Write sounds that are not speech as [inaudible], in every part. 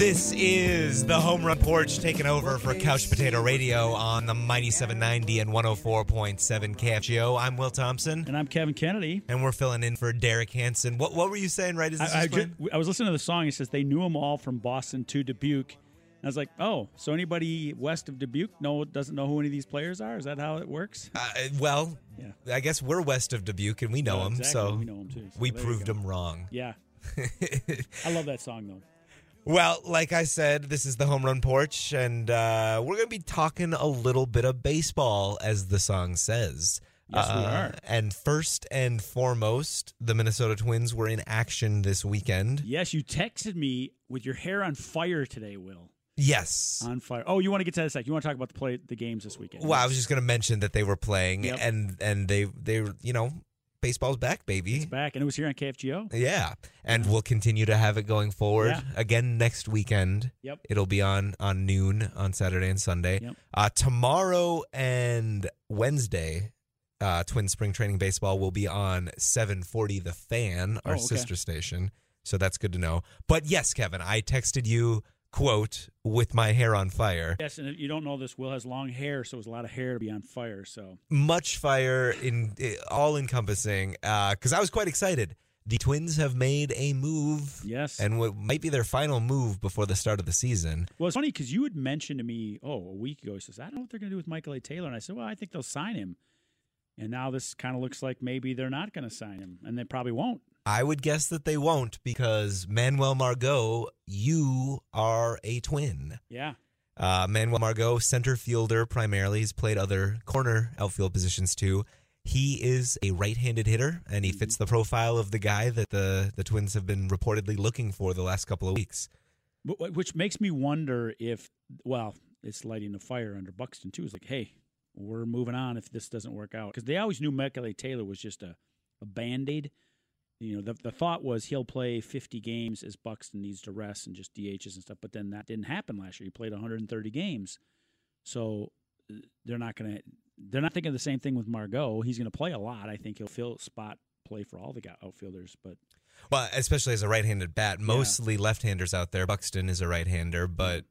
This is the home run porch taking over for Couch Potato Radio on the Mighty 790 and 104.7 KFGO. I'm Will Thompson, And I'm Kevin Kennedy. and we're filling in for Derek Hansen. What what were you saying right as this I, I, was? I was listening to the song. It says they knew them all from Boston to Dubuque. And I was like, oh, so anybody west of Dubuque no doesn't know who any of these players are? Is that how it works? Uh, well, Yeah. I guess we're west of Dubuque and we know Oh, him, exactly. so we know them too. So we proved them wrong. Yeah, [laughs] I love that song though. Well, like I said, this is the home run porch, and uh, we're going to be talking a little bit of baseball, as the song says. Yes, we Uh, are. And first and foremost, the Minnesota Twins were in action this weekend. Yes, you texted me with your hair on fire today, Will. Yes. On fire. Oh, you want to get to that in sec. You want to talk about the play the games this weekend? Well, I was just going to mention that they were playing, Yep. and and they they you know baseball's back, baby. It's back, and it was here on KFGO. Yeah, and we'll continue to have it going forward Yeah. again next weekend. Yep. It'll be on on noon on Saturday and Sunday. Yep. Uh, tomorrow and Wednesday, uh, Twin Spring Training Baseball will be on 740 The Fan, our Oh, okay. sister station. So that's good to know. But yes, Kevin, I texted you quote with my hair on fire. Yes, and you don't know this, Will has long hair, so it was a lot of hair to be on fire. So Much fire in eh, all encompassing. Because uh, I was quite excited. The Twins have made a move. yes, and what might be their final move before the start of the season. Well, it's funny because you had mentioned to me, oh, a week ago, he says, I don't know what they're going to do with Michael A. Taylor. And I said, well, I think they'll sign him. And now this kind of looks like maybe they're not going to sign him, and they probably won't. I would guess that they won't because Manuel Margot, you are a twin. Yeah. Uh, Manuel Margot, center fielder primarily, he's played other corner outfield positions too. He is a right-handed hitter, and he fits the profile of the guy that the the Twins have been reportedly looking for the last couple of weeks. But, which makes me wonder if, well, it's lighting a fire under Buxton, too. It's like, hey, we're moving on if this doesn't work out. Because they always knew Michael Taylor was just a, a band aid. You know, the, the thought was he'll play 50 games as Buxton needs to rest and just DHs and stuff. But then that didn't happen last year. He played 130 games. So uh, they're not going to, they're not thinking the same thing with Margot. He's going to play a lot. I think he'll fill spot play for all the outfielders. But Well, especially as a right-handed bat, mostly left-handers out there. Buxton is a right-hander, but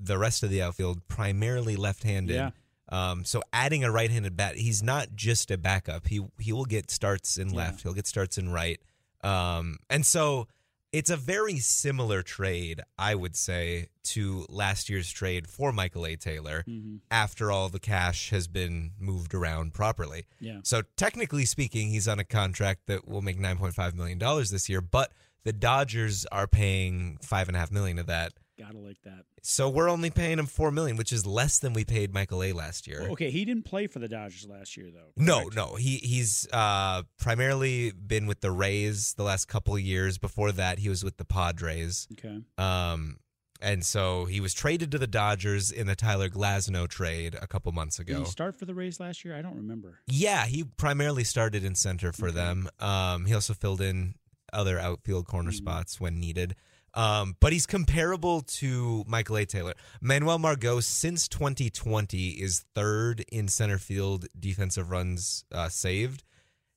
the rest of the outfield primarily left-handed. Yeah. Um, so adding a right-handed bat, he's not just a backup. He he will get starts in Yeah. left. He'll get starts in right. Um, and so it's a very similar trade, I would say, to last year's trade for Michael A. Taylor. mhm. After all the cash has been moved around properly. yeah. So technically speaking, he's on a contract that will make nine point five million dollars this year, but the Dodgers are paying five and a half million of that. Gotta like that. So we're only paying him four million, which is less than we paid Michael A last year. Well, okay, he didn't play for the Dodgers last year, though. No, correct? no, he he's uh, primarily been with the Rays the last couple of years. Before that, he was with the Padres. Okay. Um, and so he was traded to the Dodgers in the Tyler Glasnow trade a couple months Did ago. he start for the Rays last year? I don't remember. Yeah, he primarily started in center for Okay. them. Um, he also filled in other outfield corner Mhm. spots when needed. Um, but he's comparable to Michael A. Taylor. Manuel Margot, since 2020, is third in center field defensive runs uh, saved.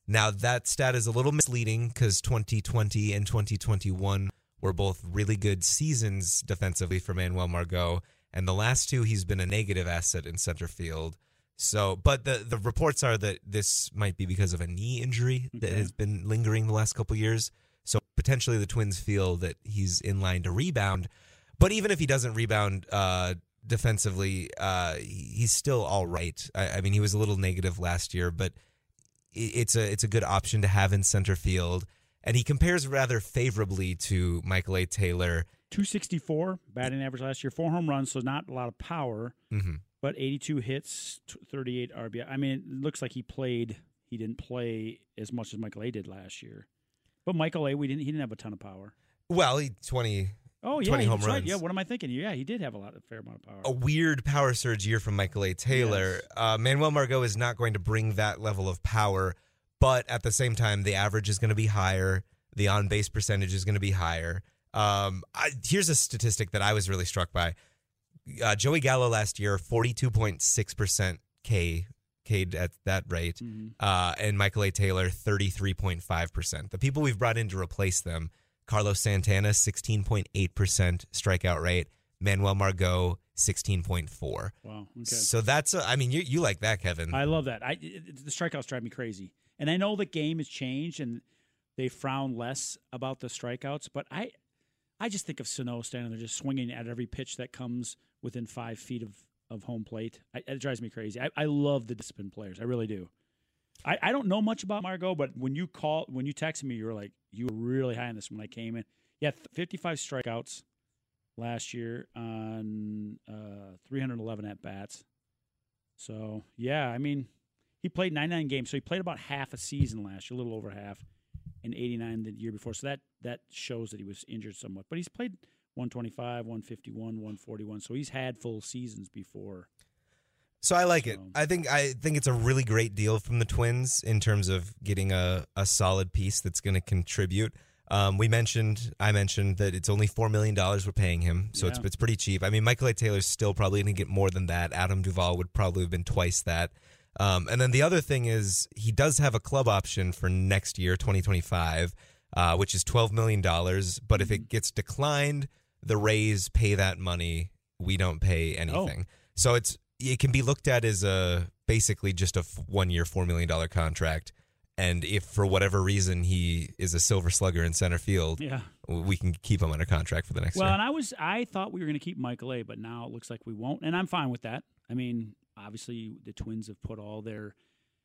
Now, that stat is a little misleading because 2020 and 2021 were both really good seasons defensively for Manuel Margot. And the last two, he's been a negative asset in center field. So, but the the reports are that this might be because of a knee injury that Okay. has been lingering the last couple years. So potentially the Twins feel that he's in line to rebound. But even if he doesn't rebound uh, defensively, uh, he's still all right. I, I mean, he was a little negative last year, but it's a it's a good option to have in center field. And he compares rather favorably to Michael A. Taylor. 264 batting average last year, four home runs, so not a lot of power, hmm but 82 hits, 38 RBI. I mean, it looks like he played. He didn't play as much as Michael A did last year. But Michael A, we didn't. He didn't have a ton of power. Well, he twenty. Oh yeah, 20 home that's right. runs. Yeah, what am I thinking? Yeah, he did have a lot, a fair amount of power. a weird power surge year from Michael A. Taylor. Yes. Uh, Manuel Margot is not going to bring that level of power, but at the same time, the average is going to be higher. The on base percentage is going to be higher. Um, I, here's a statistic that I was really struck by. Uh, Joey Gallo last year, 42.6% K, K'd at that rate. Mhm. Uh, and Michael A. Taylor, 33.5%. The people we've brought in to replace them Carlos Santana, 16.8% strikeout rate. Manuel Margot, 16.4. Wow. Okay. So that's, a, I mean, you, you like that, Kevin. I love that. I it- the strikeouts drive me crazy, and I know the game has changed and they frown less about the strikeouts. But I, I just think of Sano standing there just swinging at every pitch that comes within five feet of of home plate. I, it drives me crazy. I, I love the disciplined players. I really do. I, I don't know much about Margot, but when you call when you texted me, you were like you were really high on this when I came in. Yeah, 55 strikeouts last year on uh, 311 at bats. So yeah, I mean, he played 99 games, so he played about half a season last year, a little over half, and 89 the year before. So that that shows that he was injured somewhat. But he's played 125, 151, 141. So he's had full seasons before. So I like it. I think I think it's a really great deal from the Twins in terms of getting a, a solid piece that's going to contribute. Um, we mentioned, I mentioned that it's only four million dollars we're paying him, so it's Yeah. it's pretty cheap. I mean, Michael A. Taylor's still probably going to get more than that. Adam Duvall would probably have been twice that. Um, and then the other thing is he does have a club option for next year, 2025, uh, which is twelve million dollars. But if it gets declined, the Rays pay that money. We don't pay anything. Oh. So it's it can be looked at as a basically just a one year, four million dollar contract. And if for whatever reason he is a silver slugger in center field, Yeah. we can keep him under contract for the next Well, year. and I was I thought we were going to keep Michael A, but now it looks like we won't, and I'm fine with that. I mean, obviously the Twins have put all their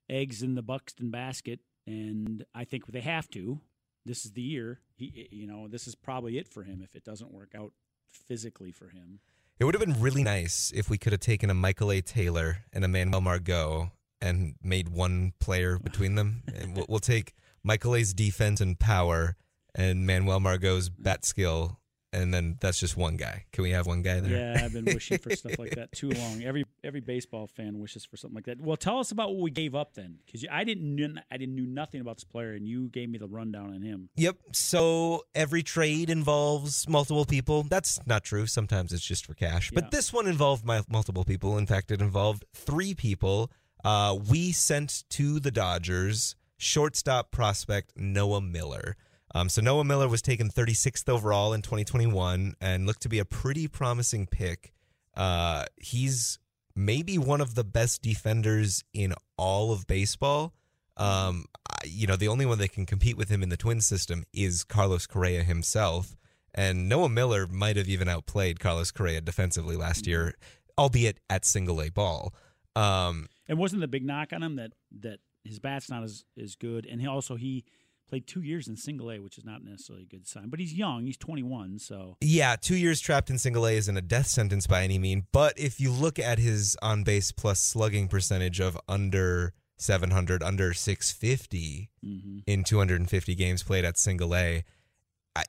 eggs in the Buxton basket, and I think they have to. This is the year. He, you know, this is probably it for him if it doesn't work out physically for him. It would have been really nice if we could have taken a Michael A. Taylor and a Manuel Margot and made one player between them. [laughs] And we'll, we'll take Michael A.'s defense and power and Manuel Margot's bat skill, and then that's just one guy. Can we have one guy there? Yeah, I've been wishing for stuff like that [laughs] too long. Every every baseball fan wishes for something like that. Well, tell us about what we gave up then, because I didn't I didn't knew nothing about this player, and you gave me the rundown on him. Yep. So every trade involves multiple people. That's not true. Sometimes it's just for cash. Yeah. But this one involved multiple people. In fact, it involved three people. Uh, we sent to the Dodgers shortstop prospect Noah Miller. Um, so Noah Miller was taken 36th overall in 2021 and looked to be a pretty promising pick. Uh, he's maybe one of the best defenders in all of baseball. Um, you know, the only one that can compete with him in the twin system is Carlos Correa himself. And Noah Miller might have even outplayed Carlos Correa defensively last year, albeit at single A ball. Um, And wasn't the big knock on him that that his bat's not as as good, and he also he played two years in single A, which is not necessarily a good sign. But he's young; he's 21, so yeah, two years trapped in single A isn't a death sentence by any mean. But if you look at his on base plus slugging percentage of under 700, under 650, hmm in 250 games played at single A,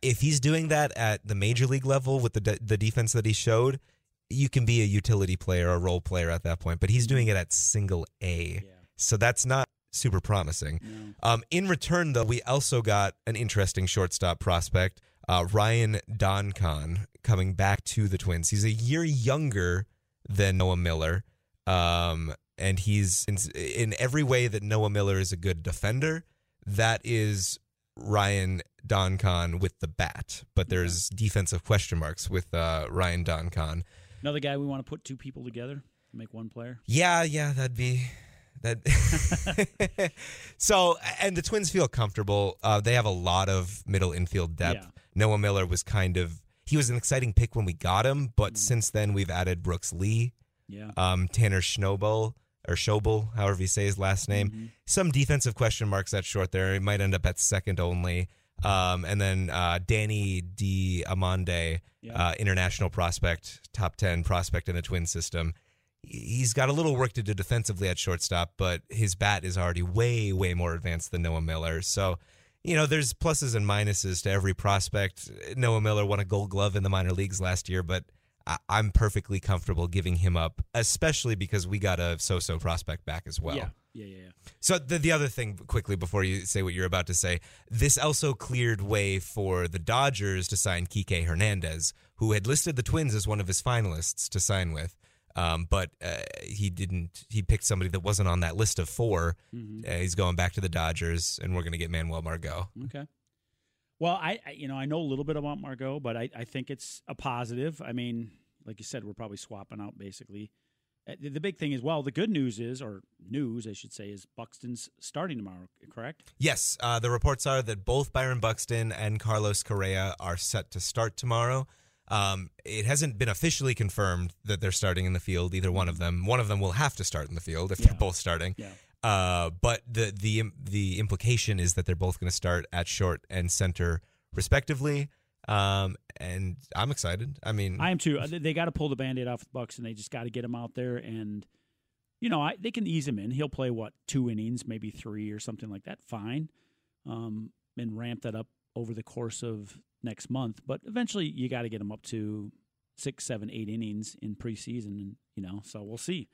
If he's doing that at the major league level with the de- the defense that he showed, you can be a utility player, a role player at that point. But he's doing it at single A, yeah, so that's not super promising. no. Um, in return, though, we also got an interesting shortstop prospect, uh, Ryan Doncon, coming back to the Twins. He's a year younger than Noah Miller, um, and he's in, in every way that Noah Miller is a good defender. That is Ryan Doncon with the bat, but there's defensive question marks with uh, Ryan Doncon. Another guy we want to put two people together make one player. Yeah, yeah, that'd be that. [laughs] so, and the Twins feel comfortable. Uh, they have a lot of middle infield depth. Yeah. Noah Miller was kind of he was an exciting pick when we got him, but Mhm. since then we've added Brooks Lee, Yeah, um, Tanner Schnobel or Schobel, however you say his last name. Mhm. Some defensive question marks at short there. It might end up at second only. Um, and then uh, Danny De Andrade, Yeah. uh, international prospect, top 10 prospect in the twin system. He's got a little work to do defensively at shortstop, but his bat is already way, way more advanced than Noah Miller. So, you know, there's pluses and minuses to every prospect. Noah Miller won a gold glove in the minor leagues last year, but I- I'm perfectly comfortable giving him up, especially because we got a so so prospect back as well. yeah, yeah, yeah, yeah. So the the other thing quickly before you say what you're about to say, this also cleared way for the Dodgers to sign Kike Hernandez, who had listed the Twins as one of his finalists to sign with. Um, but uh, he didn't. He picked somebody that wasn't on that list of 4 Mhm. Uh, he's going back to the Dodgers, and we're going to get Manuel Margot. Okay. Well, I, I you know I know a little bit about Margot, but I, I think it's a positive. I mean, like you said, we're probably swapping out basically. Uh, The the big thing is, well, the good news is, or news, I should say, is Buxton's starting tomorrow. Correct? Yes, uh, the reports are that both Byron Buxton and Carlos Correa are set to start tomorrow. Um, it hasn't been officially confirmed that they're starting in the field. Either one of them. One of them will have to start in the field if Yeah. they're both starting. Yeah. Uh, but the the the implication is that they're both going to start at short and center respectively. Um, and I'm excited. I mean, I am too. Uh, They- They got to pull the band-aid off the Bucks, and they just got to get him out there. And you know, I, they can ease him in. He'll play what two innings, maybe three or something like that. Fine, um, and ramp that up over the course of next month. But eventually, you got to get him up to six, seven, eight innings in preseason. And you know, so we'll see.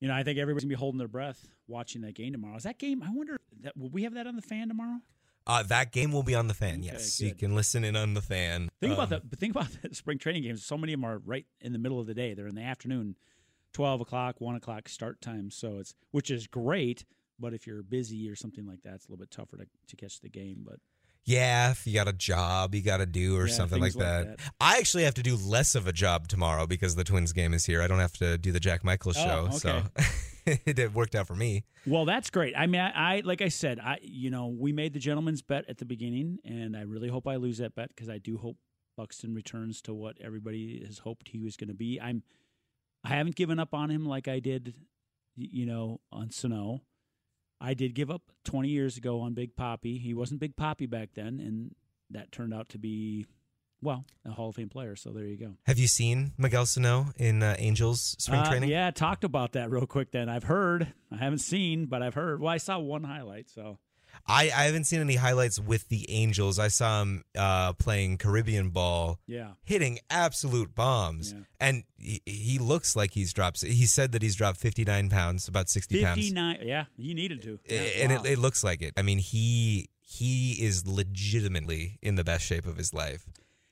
You know, I think everybody's gonna be holding their breath watching that game tomorrow. Is that game? I wonder. That, will we have that on the fan tomorrow? uh, that game will be on the fan. Okay, yes, you can listen in on the fan. Think about Um, that. But think about [laughs] the spring training games. So many of them are right in the middle of the day. They're in the afternoon, twelve o'clock, one o'clock start time. So it's which is great. But if you're busy or something like that, it's a little bit tougher to, to catch the game. But Yeah, if you got a job you got to do or Yeah, something like like that. that. I actually have to do less of a job tomorrow because the Twins game is here. I don't have to do the Jack Michaels oh, show, Oh, so [laughs] it worked out for me. well, that's great. I mean, I, I like I said, I you know we made the gentleman's bet at the beginning, and I really hope I lose that bet because I do hope Buxton returns to what everybody has hoped he was going to be. I'm I haven't given up on him like I did, you know, on Sano. I did give up 20 years ago on Big Papi. He wasn't Big Papi back then, and that turned out to be, well, a Hall of Fame player. So there you go. Have you seen Miguel Sano in uh, Angels spring Uh, training? Yeah, talked about that real quick. Then I've heard. I haven't seen, but I've heard. Well, I saw one highlight. So I, I haven't seen any highlights with the Angels. I saw him uh, playing Caribbean ball, yeah, hitting absolute bombs, Yeah. and he, he looks like he's dropped. He said that he's dropped 59 pounds, about 60 pounds. 59. Yeah, you needed to. Yeah, and wow. it, it looks like it. I mean, he he is legitimately in the best shape of his life.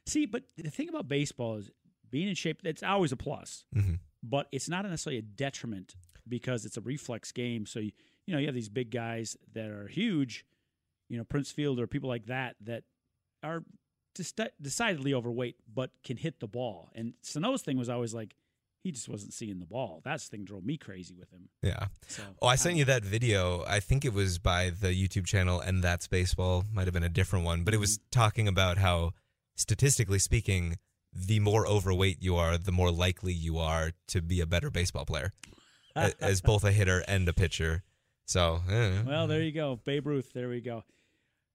See, but the thing about baseball is being in shape. That's always a plus, hmm but it's not necessarily a detriment because it's a reflex game. So you, you know you have these big guys that are huge, you know Prince Fielder, or people like that that are decidedly overweight but can hit the ball. And Sano's thing was always like he just wasn't seeing the ball. That's the thing drove me crazy with him. Yeah. So Oh, I sent um, you that video. I think it was by the YouTube channel, and that's baseball. Might have been a different one, but it was mm-hmm. talking about how, statistically speaking, the more overweight you are, the more likely you are to be a better baseball player, as both a hitter and a pitcher. So, eh. Well, there you go. Babe Ruth. There we go.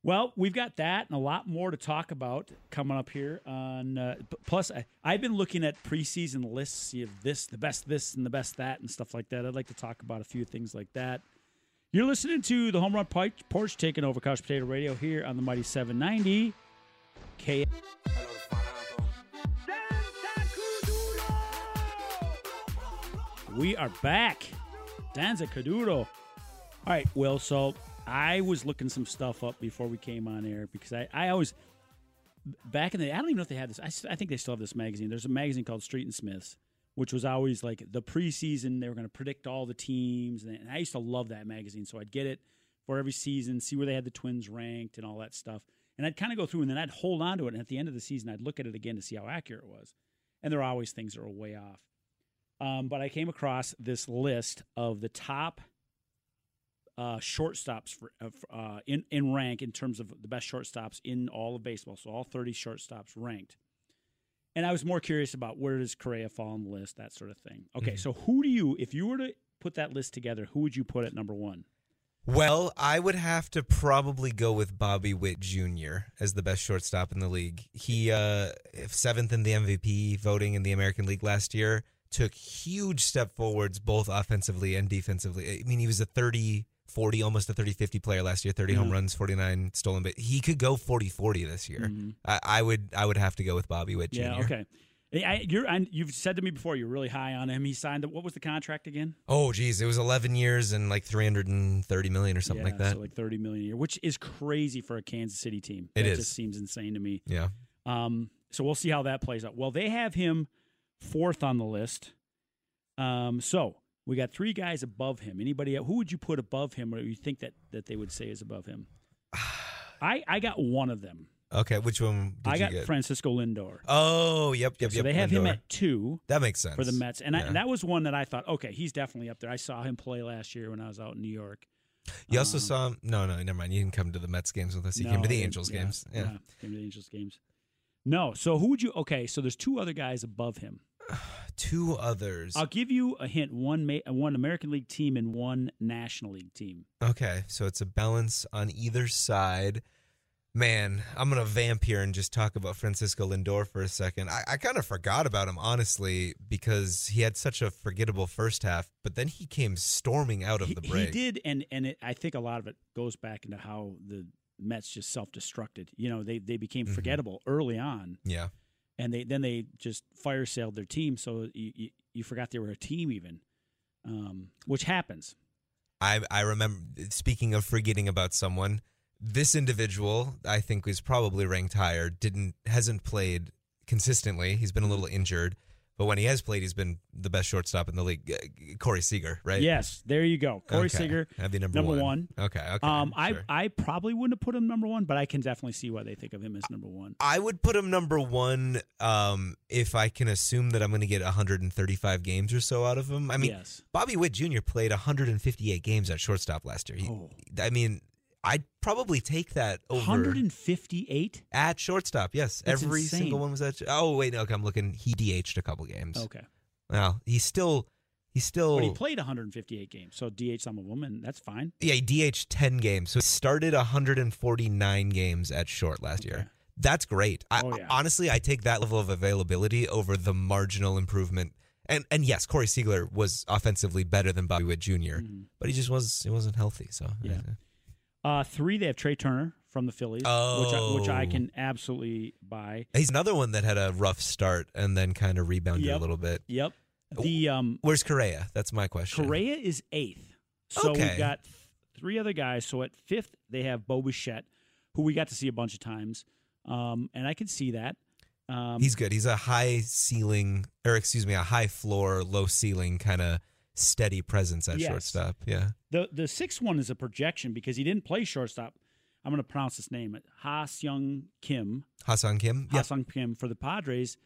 Well, we've got that and a lot more to talk about coming up here. On uh, plus, I, I've been looking at preseason lists, if this, the best this, and the best that, and stuff like that. I'd like to talk about a few things like that. You're listening to the Home Run Porch taking over Couch Potato Radio here on the Mighty 790. K. We are back. Danza Kuduro. All right, Will. So I was looking some stuff up before we came on air because I, I always back in the I don't even know if they had this. I, I think they still have this magazine. There's a magazine called Street and Smiths, which was always like the preseason. They were going to predict all the teams, and I used to love that magazine. So I'd get it for every season, see where they had the Twins ranked and all that stuff. And I'd kind of go through, and then I'd hold on to it. And at the end of the season, I'd look at it again to see how accurate it was. And there are always things that are way off. Um, but I came across this list of the top uh, shortstops for, uh, uh, in in rank in terms of the best shortstops in all of baseball. So all thirty shortstops ranked. And I was more curious about where does Correa fall on the list, that sort of thing. Okay, Mhm. so who do you, if you were to put that list together, who would you put at number one? Well, I would have to probably go with Bobby Witt Jr. as the best shortstop in the league. He uh seventh in the MVP voting in the American League last year, took huge step forwards both offensively and defensively. I mean, he was a 30 40 almost a 30 50 player last year, 30 home Mhm. runs, 49 stolen but he could go 40 40 this year. Mhm. I, I would I would have to go with Bobby Witt Jr. Yeah, okay. I, you're, I, you've said to me before you're really high on him. He signed. What was the contract again? Oh geez, it was 11 years and like 330 million or something yeah, like that. So like thirty million a year, which is crazy for a Kansas City team. It that is. just seems insane to me. yeah. Um, so we'll see how that plays out. Well, they have him fourth on the list. Um, so we got three guys above him. Anybody? Who would you put above him, or you think that that they would say is above him? [sighs] I I got one of them. Okay, which one did I got? Francisco Lindor. oh, yep, yep, so yep. So they have him at two that makes sense for the Mets, and, I, and that was one that I thought, okay, he's definitely up there. I saw him play last year when I was out in New York. You also Um, saw him. No, no, never mind. You didn't come to the Mets games with us. You No, came to the Angels Yeah, games. Yeah. came to the Angels games. No, so who would you? Okay, so there's two other guys above him. Two others. I'll give you a hint: one ma- one American League team and one National League team. Okay, so it's a balance on either side. Man, I'm gonna vamp here and just talk about Francisco Lindor for a second. I, I kind of forgot about him honestly because he had such a forgettable first half, but then he came storming out of He, the break. he did, and and it, I think a lot of it goes back into how the Mets just self-destructed. You know, they they became Mhm. forgettable early on, Yeah, and they then they just fire sailed their team, so you, you, you forgot they were a team even, um, which happens. I I remember. Speaking of forgetting about someone, this individual I think is probably ranked higher. Didn't hasn't played consistently. He's been a little injured, but when he has played, he's been the best shortstop in the league. Corey Seager, right? Yes, there you go, Corey Okay. Seager, That'd be number, number one. one. Okay. Okay. Um, I. I probably wouldn't have put him number one, but I can definitely see why they think of him as number one. I would put him number one um, if I can assume that I'm going to get 135 games or so out of him. I mean, yes. Bobby Witt Jr. played 158 games at shortstop last year. He, Oh. I mean, I'd probably take that over 158. at shortstop. Yes, That's every insane. single one was at. Oh wait, no, okay, I'm looking. He DH'd a couple games. Okay, Well, he's still. He's still. but he played 158 games, so DH some of them, and that's fine. yeah, DH'd 10 games. So he started 149 games at short last year. Okay. That's great. I, Oh, yeah. Honestly, I take that level of availability over the marginal improvement. And and yes, Corey Seager was offensively better than Bobby Witt junior Mhm. but he just was he wasn't healthy. So Yeah. Uh, three, they have Trea Turner from the Phillies, which I, which I Oh. can absolutely buy. he's another one that had a rough start and then kind of rebounded Yep. a little bit. Yep. The um, Where's Correa? That's my question. Correa is eighth. So Okay. we've got three other guys. So at fifth, they have Bo Bichette, who we got to see a bunch of times, um, and I can see that. Um, He's good. He's a high ceiling, or excuse me, a high floor, low ceiling kind of steady presence at Yes. shortstop. Yeah. the the sixth one is a projection because he didn't play shortstop. I'm going to pronounce his name. Ha Seong Kim. Ha Seong Kim. Ha Yeah. Seong Kim for the Padres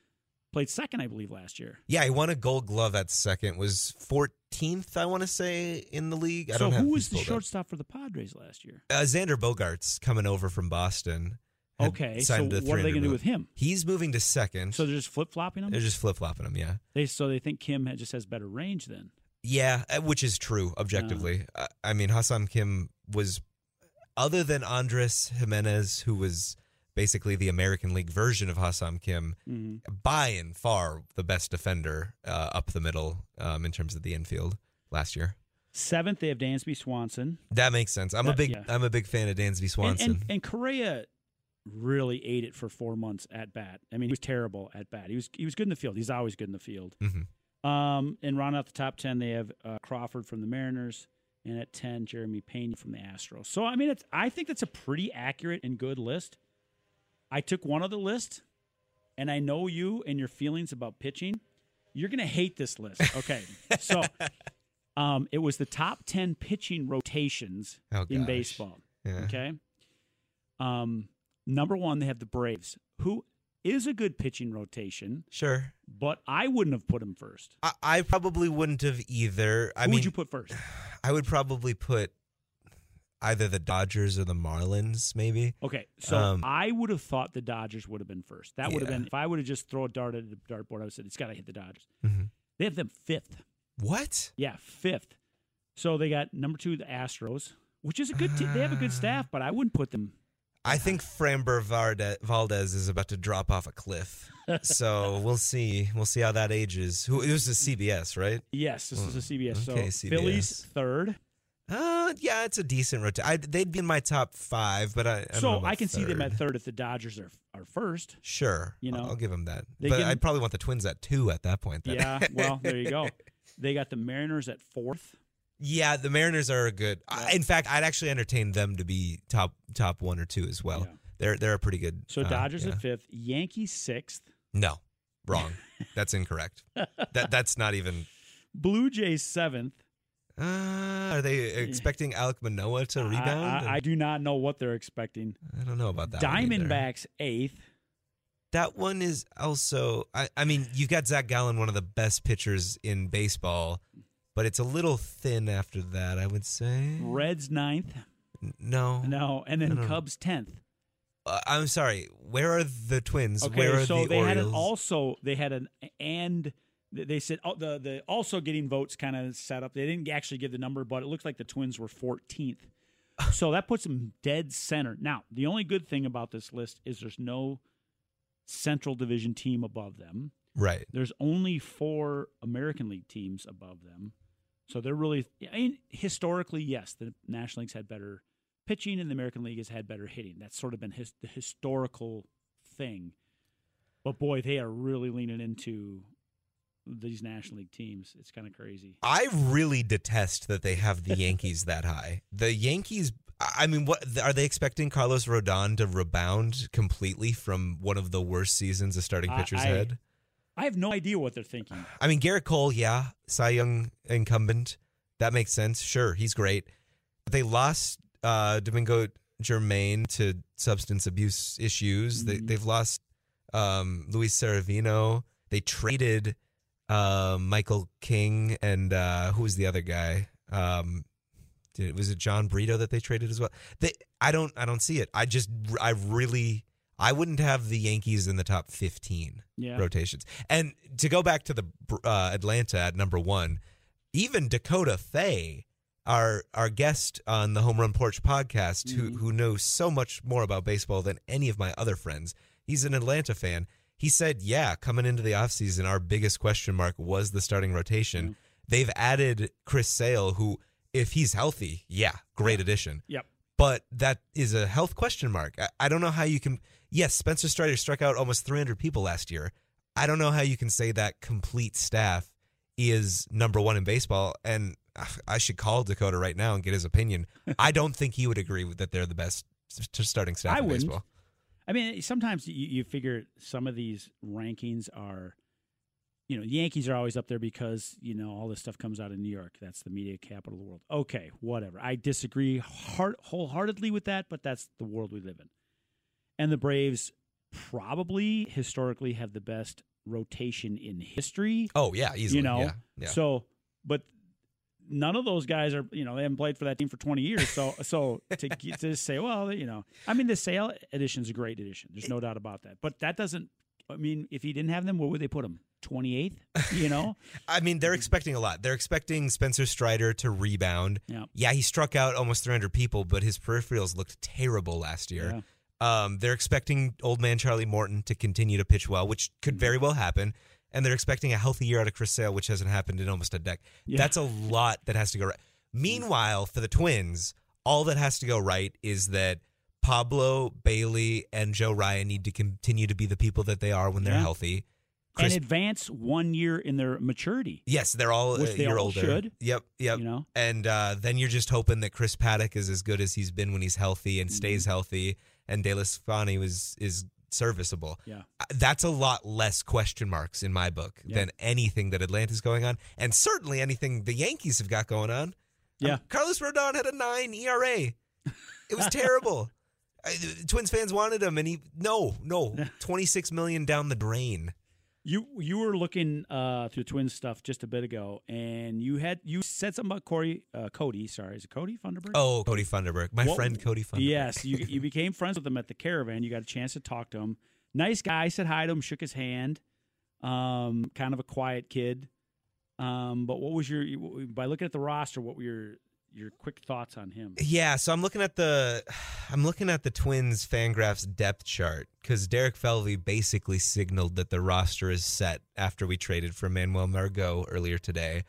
played second, I believe, last year. Yeah, he won a gold glove at second. Was 14th, I want to say, in the league. I so who was the pulled up. shortstop for the Padres last year? Uh, Xander Bogaerts coming over from Boston. Okay, so what are they 300 going to do with him? He's moving to second. So they're just flip flopping him. They're just flip flopping him. Yeah. They so they think Kim just has better range then. Yeah, uh, which is true objectively. Uh. I mean, Ha Seong Kim was, other than Andres Gimenez, who was basically the American League version of Ha Seong Kim, hmm by and far the best defender uh, up the middle um, in terms of the infield last year. Seventh, they have Dansby Swanson. That makes sense. I'm a big yeah. I'm a big fan of Dansby Swanson. and, and Correa really ate it for four months at bat. I mean, he was terrible at bat. He was he was good in the field. He's always good in the field. Mhm. Um, and round out the top ten, they have uh, Crawford from the Mariners, and at ten, Jeremy Peña from the Astros. So I mean, it's I think that's a pretty accurate and good list. I took one of the list, and I know you and your feelings about pitching. You're gonna hate this list. Okay, [laughs] so um, it was the top ten pitching rotations Oh, in baseball. Yeah. Okay. Um, number one, they have the Braves, who is a good pitching rotation, Sure. but I wouldn't have put him first. I, I probably wouldn't have either. I Who mean, would you put first? [sighs] I would probably put either the Dodgers or the Marlins, maybe. Okay, so Um, I would have thought the Dodgers would have been first. That would have been if I would have just throw a dart at the dartboard. I would have said it's got to hit the Dodgers. Mhm. They have them fifth. What? Yeah, fifth. So they got number two, the Astros, which is a good. team. they have a good staff, but I wouldn't put them. I think Framber Varde- Valdez is about to drop off a cliff. [laughs] so we'll see. We'll see how that ages. Who it was a CBS, right? Yes, this is a CBS. okay, so CBS. Phillies third. Uh, yeah, it's a decent rotation. They'd be in my top five, but I, I so I can see them at third if the Dodgers are are first. Sure, You know, I'll give them that. But give I'd probably want the Twins at two at that point. Then. Yeah, well, there you go. [laughs] They got the Mariners at fourth. Yeah, the Mariners are good. I- Yeah. in fact, I'd actually entertain them to be top top one or two as well. Yeah. They're they're a pretty good. So uh, Dodgers yeah. at fifth, Yankees sixth, No, wrong. that's incorrect. [laughs] that that's not even. Blue Jays seventh, Uh, are they expecting Alek Manoah to rebound? I, I do not know what they're expecting. I don't know about that. Diamondbacks eighth. That one is also. I, I mean, you've got Zach Gallen, one of the best pitchers in baseball, but it's a little thin after that. I would say. Reds ninth. N- No. No, and then No, no, no. Cubs tenth. Uh, I'm sorry. Where are the Twins? Okay, Where are so the they had an also they had an and they said oh, the the also getting votes kind of set up. They didn't actually give the number, but it looks like the Twins were 14th. so that puts them dead center. Now, the only good thing about this list is there's no Central Division team above them. right. There's only four American League teams above them. So they're really I mean, historically, yes, the National League's had better pitching and the American League has had better hitting. That's sort of been his, the historical thing. But boy, they are really leaning into these National League teams. It's kind of crazy. I really detest that they have the Yankees that high. The Yankees. I mean, what are they expecting Carlos Rodon to rebound completely from one of the worst seasons a starting I- pitcher's I- had? I have no idea what they're thinking. I mean, Gerrit Cole, yeah, Cy Young incumbent. That makes sense. Sure, he's great. But they lost uh, Domingo German to substance abuse issues. They, Mhm. they've lost um, Luis Severino. They traded uh, Michael King and uh, who was the other guy? Um, did, was it Jhony Brito that they traded as well? They, I don't, I don't see it. I just, I really, I wouldn't have the Yankees in the top fifteen Yeah. rotations. And to go back to the uh, Atlanta at number one, even Dakota Faye, our our guest on the Home Run Porch podcast, who Mhm. who knows so much more about baseball than any of my other friends, he's an Atlanta fan. He said, "Yeah, coming into the offseason, our biggest question mark was the starting rotation. Mhm. They've added Chris Sale, who, if he's healthy, yeah, great addition." Yep. but that is a health question mark. I, I don't know how you can. Yes, Spencer Strider struck out almost 300 people last year. I don't know how you can say that complete staff is number one in baseball. And [sighs] I should call Dakota right now and get his opinion. [laughs] I don't think he would agree that they're the best starting staff I in wouldn't. baseball. I mean, sometimes you, you figure some of these rankings are, you know, the Yankees are always up there because you know all this stuff comes out of New York. That's the media capital of the world. Okay, whatever. I disagree heart, wholeheartedly with that, but that's the world we live in. And the Braves probably historically have the best rotation in history. Oh yeah, easily. you know, yeah, yeah. so but none of those guys are you know they haven't played for that team for 20 years so [laughs] so to, get- to say well you know i mean the sale edition is a great edition there's no doubt about that but that doesn't i mean if he didn't have them where would they put him 28th you know [laughs] I mean, they're expecting a lot. They're expecting Spencer Strider to rebound. yeah Yeah, he struck out almost 300 people, but his peripherals looked terrible last year. yeah Um, they're expecting old man Charlie Morton to continue to pitch well, which could Mm-hmm. very well happen. And they're expecting a healthy year out of Chris Sale, which hasn't happened in almost a decade. Yeah. That's a lot that has to go right. Meanwhile, for the Twins, all that has to go right is that Pablo, Bailey, and Joe Ryan need to continue to be the people that they are when they're Yeah. healthy. Chris, and advance one year in their maturity yes, they're all a they year all older. should. Yep, yep. you know And uh, then you're just hoping that Chris Paddack is as good as he's been when he's healthy and stays Mm-hmm. healthy, and DeSclafani was is serviceable. yeah Uh, That's a lot less question marks in my book Yeah. than anything that Atlanta's going on, and certainly anything the Yankees have got going on. Yeah. Um, Carlos Rodon had a nine ERA. It was [laughs] terrible. I, Twins fans wanted him, and he no, no, twenty six million down the drain. You you were looking uh, through Twins stuff just a bit ago, and you had you said something about Corey uh, Cody. Sorry, is it Cody Funderburk? Oh, Cody Funderburk, my What- friend Cody Funderburk. Yes, you you became friends with him at the caravan. You got a chance to talk to him. Nice guy. Said hi to him, shook his hand. Um, kind of a quiet kid. Um, but what was your by looking at the roster? What were your your quick thoughts on him? Yeah, so I'm looking at the [sighs] I'm looking at the Twins Fangraphs depth chart because Derek Falvey basically signaled that the roster is set after we traded for Manuel Margot earlier today.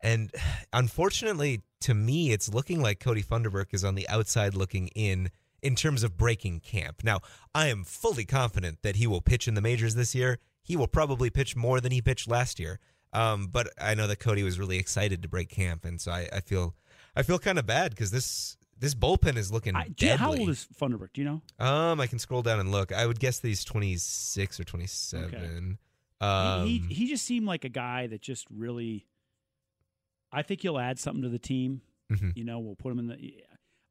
And [sighs] unfortunately, to me, it's looking like Cody Funderburk is on the outside looking in in terms of breaking camp. Now, I am fully confident that he will pitch in the majors this year. He will probably pitch more than he pitched last year. Um, but I know that Cody was really excited to break camp, and so I, I feel I feel kind of bad because this this bullpen is looking I, you- how old is Funderburk? Do you know? Um, I can scroll down and look. I would guess that he's 26 or 27. Um, he, he he just seemed like a guy that just really I think he'll add something to the team. Mhm. You know, we'll put him in the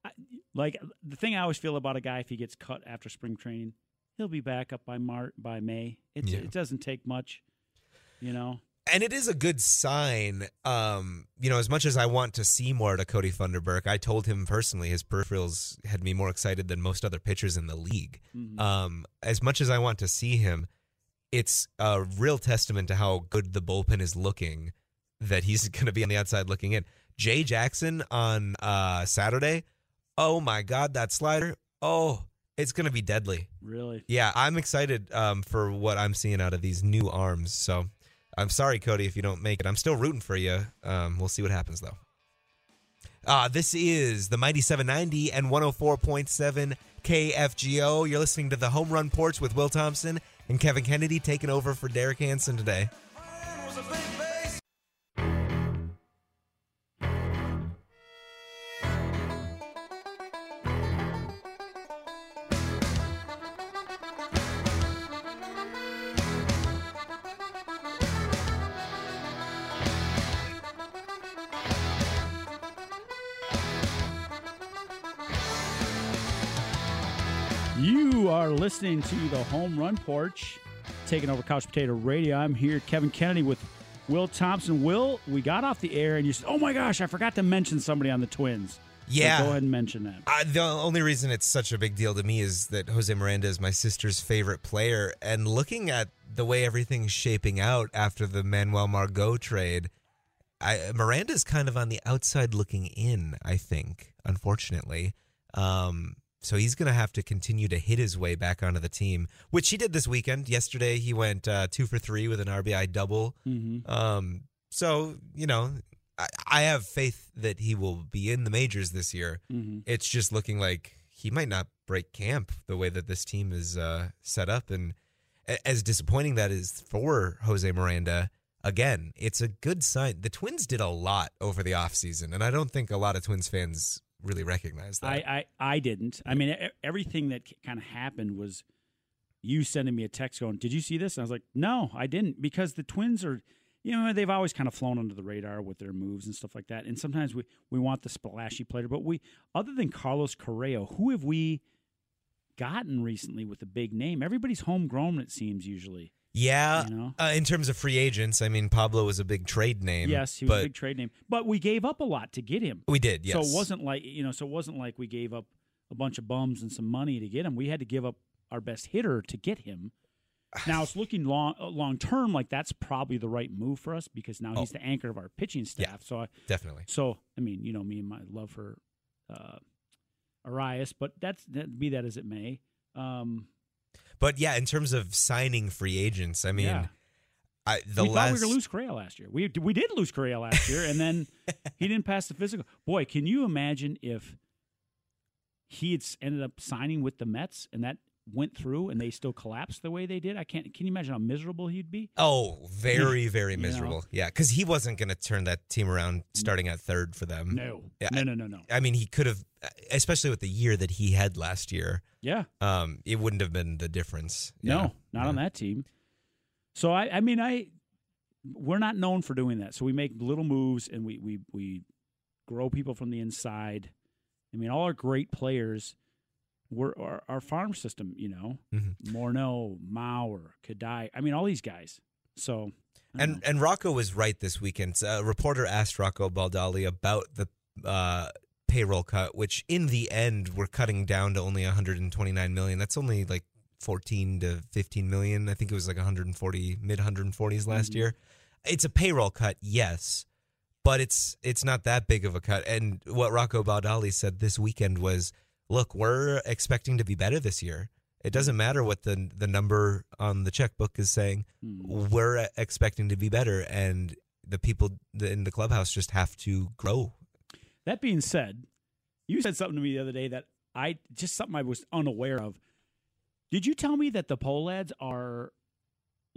I, like the thing I always feel about a guy if he gets cut after spring training, he'll be back up by Mar by May. It's, Yeah. It doesn't take much, you know. And it is a good sign. Um, you know, as much as I want to see more to Cody Funderburk, I told him personally his peripherals had me more excited than most other pitchers in the league. Mhm. Um, as much as I want to see him, it's a real testament to how good the bullpen is looking that he's [laughs] going to be on the outside looking in. Jay Jackson on uh, Saturday. Oh my God, that slider! Oh, it's going to be deadly. Really, Yeah, I'm excited um, for what I'm seeing out of these new arms. So I'm sorry, Cody, if you don't make it. I'm still rooting for you. Um, we'll see what happens, though. Uh, this is the Mighty 790 and 104.7 KFGO. You're listening to the Home Run Porch with Will Thompson and Kevin Kennedy taking over for Derek Hansen today. Listening to the Home Run Porch, taking over Couch Potato Radio. I'm here, Kevin Kennedy with Will Thompson. Will, we got off the air and you said, "Oh my gosh, I forgot to mention somebody on the Twins." So Yeah. go ahead and mention that. Uh, the only reason it's such a big deal to me is that Jose Miranda is my sister's favorite player. And looking at the way everything's shaping out after the Manuel Margot trade, I, Miranda's kind of on the outside looking in, I think, unfortunately. Um, so he's going to have to continue to hit his way back onto the team, which he did this weekend. Yesterday, he went uh, two for three with an RBI double. Mm-hmm. Um, so, you know, I, I have faith that he will be in the majors this year Mm-hmm. it's just looking like he might not break camp the way that this team is uh, set up. And a- as disappointing that is for Jose Miranda, again, it's a good sign. The Twins did a lot over the offseason, and I don't think a lot of Twins fans really recognize that. I, I I didn't. I mean, everything that kind of happened was you sending me a text going, "Did you see this?" And I was like, "No, I didn't," because the Twins are, you know, they've always kind of flown under the radar with their moves and stuff like that. And sometimes we we want the splashy player, but we, other than Carlos Correa, who have we gotten recently with a big name? Everybody's homegrown, it seems usually. Yeah. You know? Uh, in terms of free agents, I mean, Pablo was a big trade name. yes, he was but a big trade name, but we gave up a lot to get him. we did, yes. So it wasn't like you know, so it wasn't like we gave up a bunch of bums and some money to get him. We had to give up our best hitter to get him. Now it's looking long uh, long term like that's probably the right move for us because now he's Oh. the anchor of our pitching staff. Yeah. So I, Definitely. so I mean, you know me and my love for uh, Arias, but that's that, be that as it may. Um, But yeah, in terms of signing free agents, I mean, yeah. I, the we last. thought we were going to lose Correa last year. We we did lose Correa last year, and then [laughs] he didn't pass the physical. Boy, can you imagine if he had ended up signing with the Mets and that went through and they still collapsed the way they did? I can't. Can you imagine how miserable he'd be? Oh, very, very You know. miserable. Yeah, because he wasn't going to turn that team around starting at third for them. No, Yeah, no, no, no, no. I mean, he could have, especially with the year that he had last year. Yeah, Um, it wouldn't have been the difference. Yeah. no, not on that team. So I, I mean, I we're not known for doing that. So we make little moves and we we we grow people from the inside. I mean, all our great players were our, our farm system. You know, Mhm. Morneau, Mauer, Kadai. I mean, all these guys. So I don't And and Rocco was right this weekend. A reporter asked Rocco Baldelli about the uh, payroll cut, which in the end we're cutting down to only 129 million. That's only like 14 to 15 million. I think it was like 140 mid 140s last Mhm. year. It's a payroll cut, yes, but it's it's not that big of a cut. And what Rocco Baldelli said this weekend was, "Look, we're expecting to be better this year. It doesn't matter what the the number on the checkbook is saying." Hmm. we're expecting to be better and the people in the clubhouse just have to grow That being said, you said something to me the other day that I just something I was unaware of. Did you tell me that the Pohlads are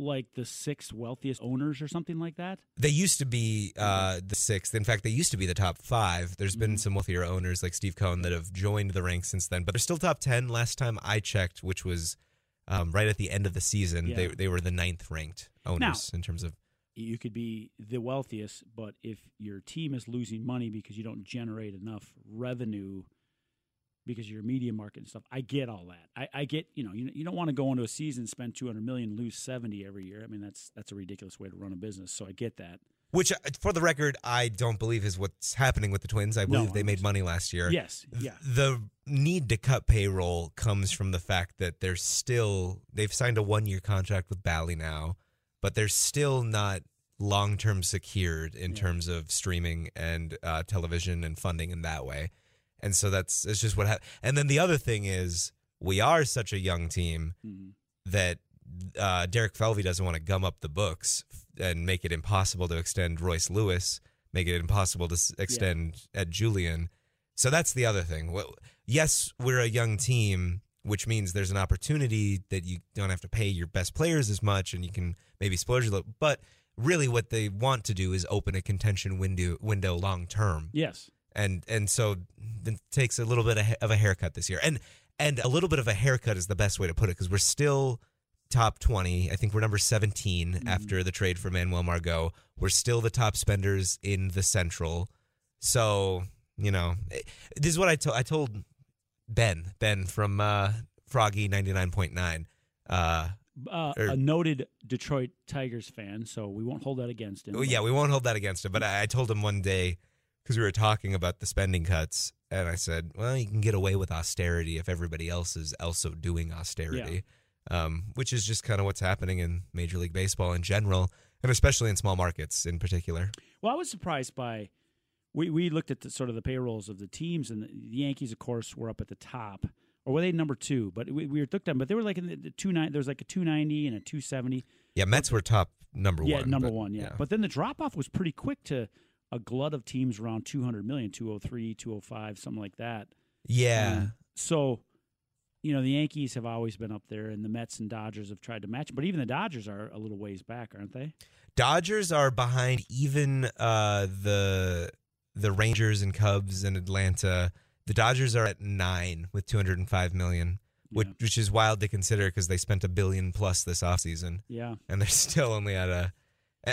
like the sixth wealthiest owners or something like that? they used to be uh, the sixth in fact they used to be the top five There's been Mhm. some wealthier owners like steve cohen that have joined the ranks since then but they're still top 10 last time i checked which was um, right at the end of the season they, Yeah. they were the ninth ranked owners in terms of you could be the wealthiest, but if your team is losing money because you don't generate enough revenue because of your media market and stuff, I get all that. I, I get you know you, you don't want to go into a season spend two hundred million lose seventy every year. I mean that's that's a ridiculous way to run a business. So I get that. Which, uh, for the record, I don't believe is what's happening with the Twins. I believe No, they made money last year. Yes, yeah, The need to cut payroll comes from the fact that they're still they've signed a one year contract with Bally now, but they're still not long term secured in Yeah. terms of streaming and uh, television and funding in that way. And so that's it's just what happened. And then the other thing is we are such a young team Mhm. that uh, Derek Falvey doesn't want to gum up the books and make it impossible to extend Royce Lewis, make it impossible to s- extend Ed Julien. So that's the other thing. Well, yes, we're a young team, which means there's an opportunity that you don't have to pay your best players as much, and you can maybe splurge a little. But really, what they want to do is open a contention window window long term yes, and and so it takes a little bit of of a haircut this year, and and a little bit of a haircut is the best way to put it because we're still top twenty. I think we're number 17 after the trade for Manuel Margot. We're still the top spenders in the Central, so you know eh, this is what I told I told Ben Ben from uh, Froggy ninety nine point nine. Uh, uh, Or- a noted Detroit Tigers fan. So we won't hold that against him. Oh, yeah, we won't hold that against him. But I, I told him one day because we were talking about the spending cuts, and I said, "Well, you can get away with austerity if everybody else is also doing austerity," um, which is just kind of what's happening in Major League Baseball in general, and especially in small markets in particular. Well, I was surprised by. We, we looked at the, sort of the payrolls of the teams, and the, Yankees, of course, were up at the top, or were they number two? But we, we looked at them, but they were like in the, the two nine. There was like a two ninety and a two seventy. Yeah, Mets were top number Yeah, one. Yeah, number but, one. Yeah. but then the drop off was pretty quick to a glut of teams around 200 million, 203, 205, something like that. yeah, so, you know, the Yankees have always been up there, and the Mets and Dodgers have tried to match. But even the Dodgers are a little ways back, aren't they? Dodgers are behind even uh, the the Rangers and Cubs and Atlanta. The Dodgers are at nine with 205 million. Which, Yeah. which is wild to consider because they spent a billion plus this offseason Yeah. and they're [laughs] still only at a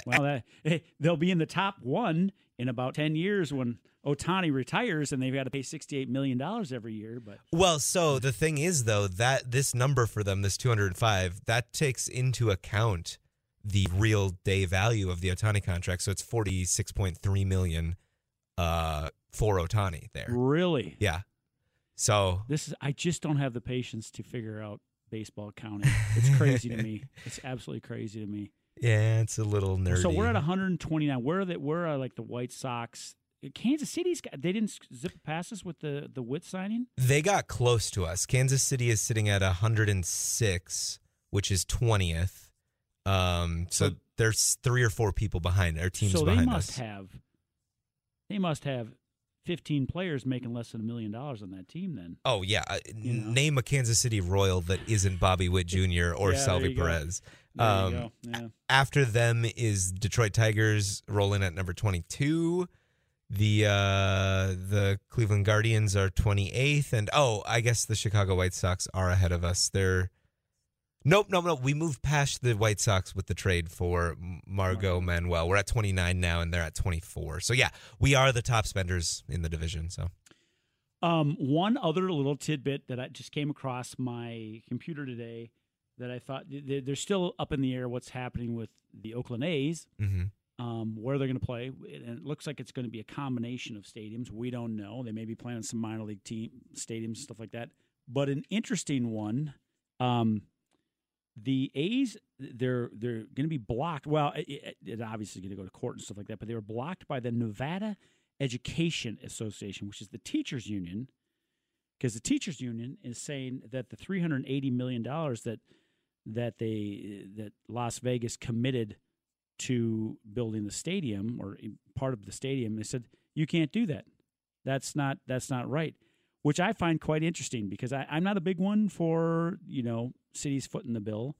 Well, that, they'll be in the top one in about 10 years when Ohtani retires and they've got to pay $68 million every year. But well so the thing is though that this number for them this 205 that takes into account the real day value of the Ohtani contract so it's 46.3 million uh for Ohtani there really, yeah so this is, I just don't have the patience to figure out baseball accounting. It's crazy to me. [laughs] It's absolutely crazy to me. Yeah it's a little nerdy So we're at 129. Where are the, where are like the White Sox? Kansas City's got, they didn't zip past us with the the Witt signing. They got close to us. Kansas City is sitting at 106, which is 20th. Um, so, So- there's three or four people behind our teams so they behind must us. have they must have 15 players making less than a million dollars on that team then. oh yeah, uh, You know. name a Kansas City Royal that isn't Bobby Witt [laughs] Jr. or Yeah, Salvy go. Um, you go. Yeah. After them is Detroit Tigers rolling at number 22. The uh, the Cleveland Guardians are 28th, and oh, I guess the Chicago White Sox are ahead of us. They're nope, nope, nope. We moved past the White Sox with the trade for Margot Manuel. We're at 29 now, and they're at 24. So yeah, we are the top spenders in the division. So Um, one other little tidbit that I just came across my computer today that I thought they- they're still up in the air what's happening with the Oakland A's, hmm um, where they're going to play. And it looks like it's going to be a combination of stadiums. We don't know. They may be playing some minor league team stadiums, and stuff like that. But an interesting one, um, the A's they're they're going to be blocked. Well, it, it, it obviously going to go to court and stuff like that. But they were blocked by the Nevada Education Association, which is the teachers union, because the teachers union is saying that the 380 million dollars that that they that Las Vegas committed to building the stadium or part of the stadium, they said you can't do that. That's not that's not right. Which I find quite interesting because I, I'm not a big one for you know cities footing the bill.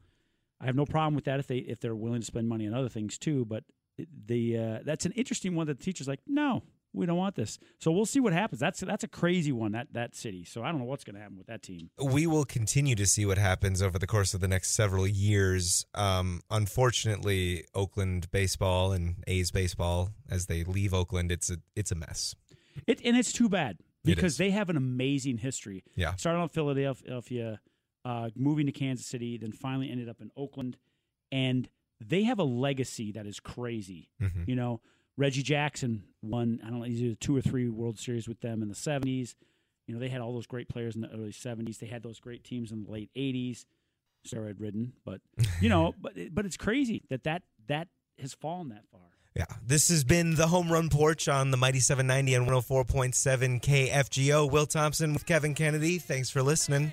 I have no problem with that if they if they're willing to spend money on other things too. But the uh, that's an interesting one that the teachers like no we don't want this. So we'll see what happens. That's that's a crazy one that that city. So I don't know what's going to happen with that team. We will continue to see what happens over the course of the next several years. Um, unfortunately, Oakland baseball and A's baseball, as they leave Oakland, it's a it's a mess. It and it's too bad because they have an amazing history. Yeah. started out in Philadelphia, uh, moving to Kansas City, then finally ended up in Oakland, and they have a legacy that is crazy. Mhm. You know, Reggie Jackson won I don't know either two or three World Series with them in the seventies. You know, they had all those great players in the early seventies. They had those great teams in the late eighties, steroid ridden, but you know, [laughs] but but it's crazy that that that has fallen that far. Yeah. This has been the home run porch on the Mighty 790 and 104.7 KFGO. Will Thompson with Kevin Kennedy. Thanks for listening.